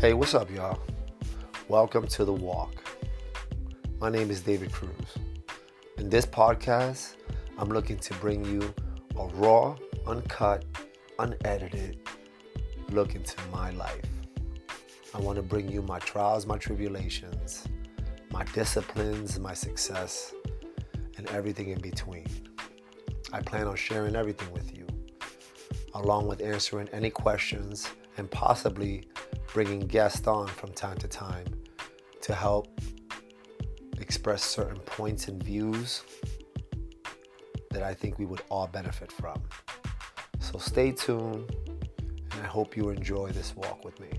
Hey, what's up, y'all? Welcome to The Walk. My name is David Cruz. In this podcast, I'm looking to bring you a raw, uncut, unedited look into my life. I want to bring you my trials, my tribulations, my disciplines, my success, and everything in between. I plan on sharing everything with you, along with answering any questions and possibly bringing guests on from time to time to help express certain points and views that I think we would all benefit from. So stay tuned, and I hope you enjoy this walk with me.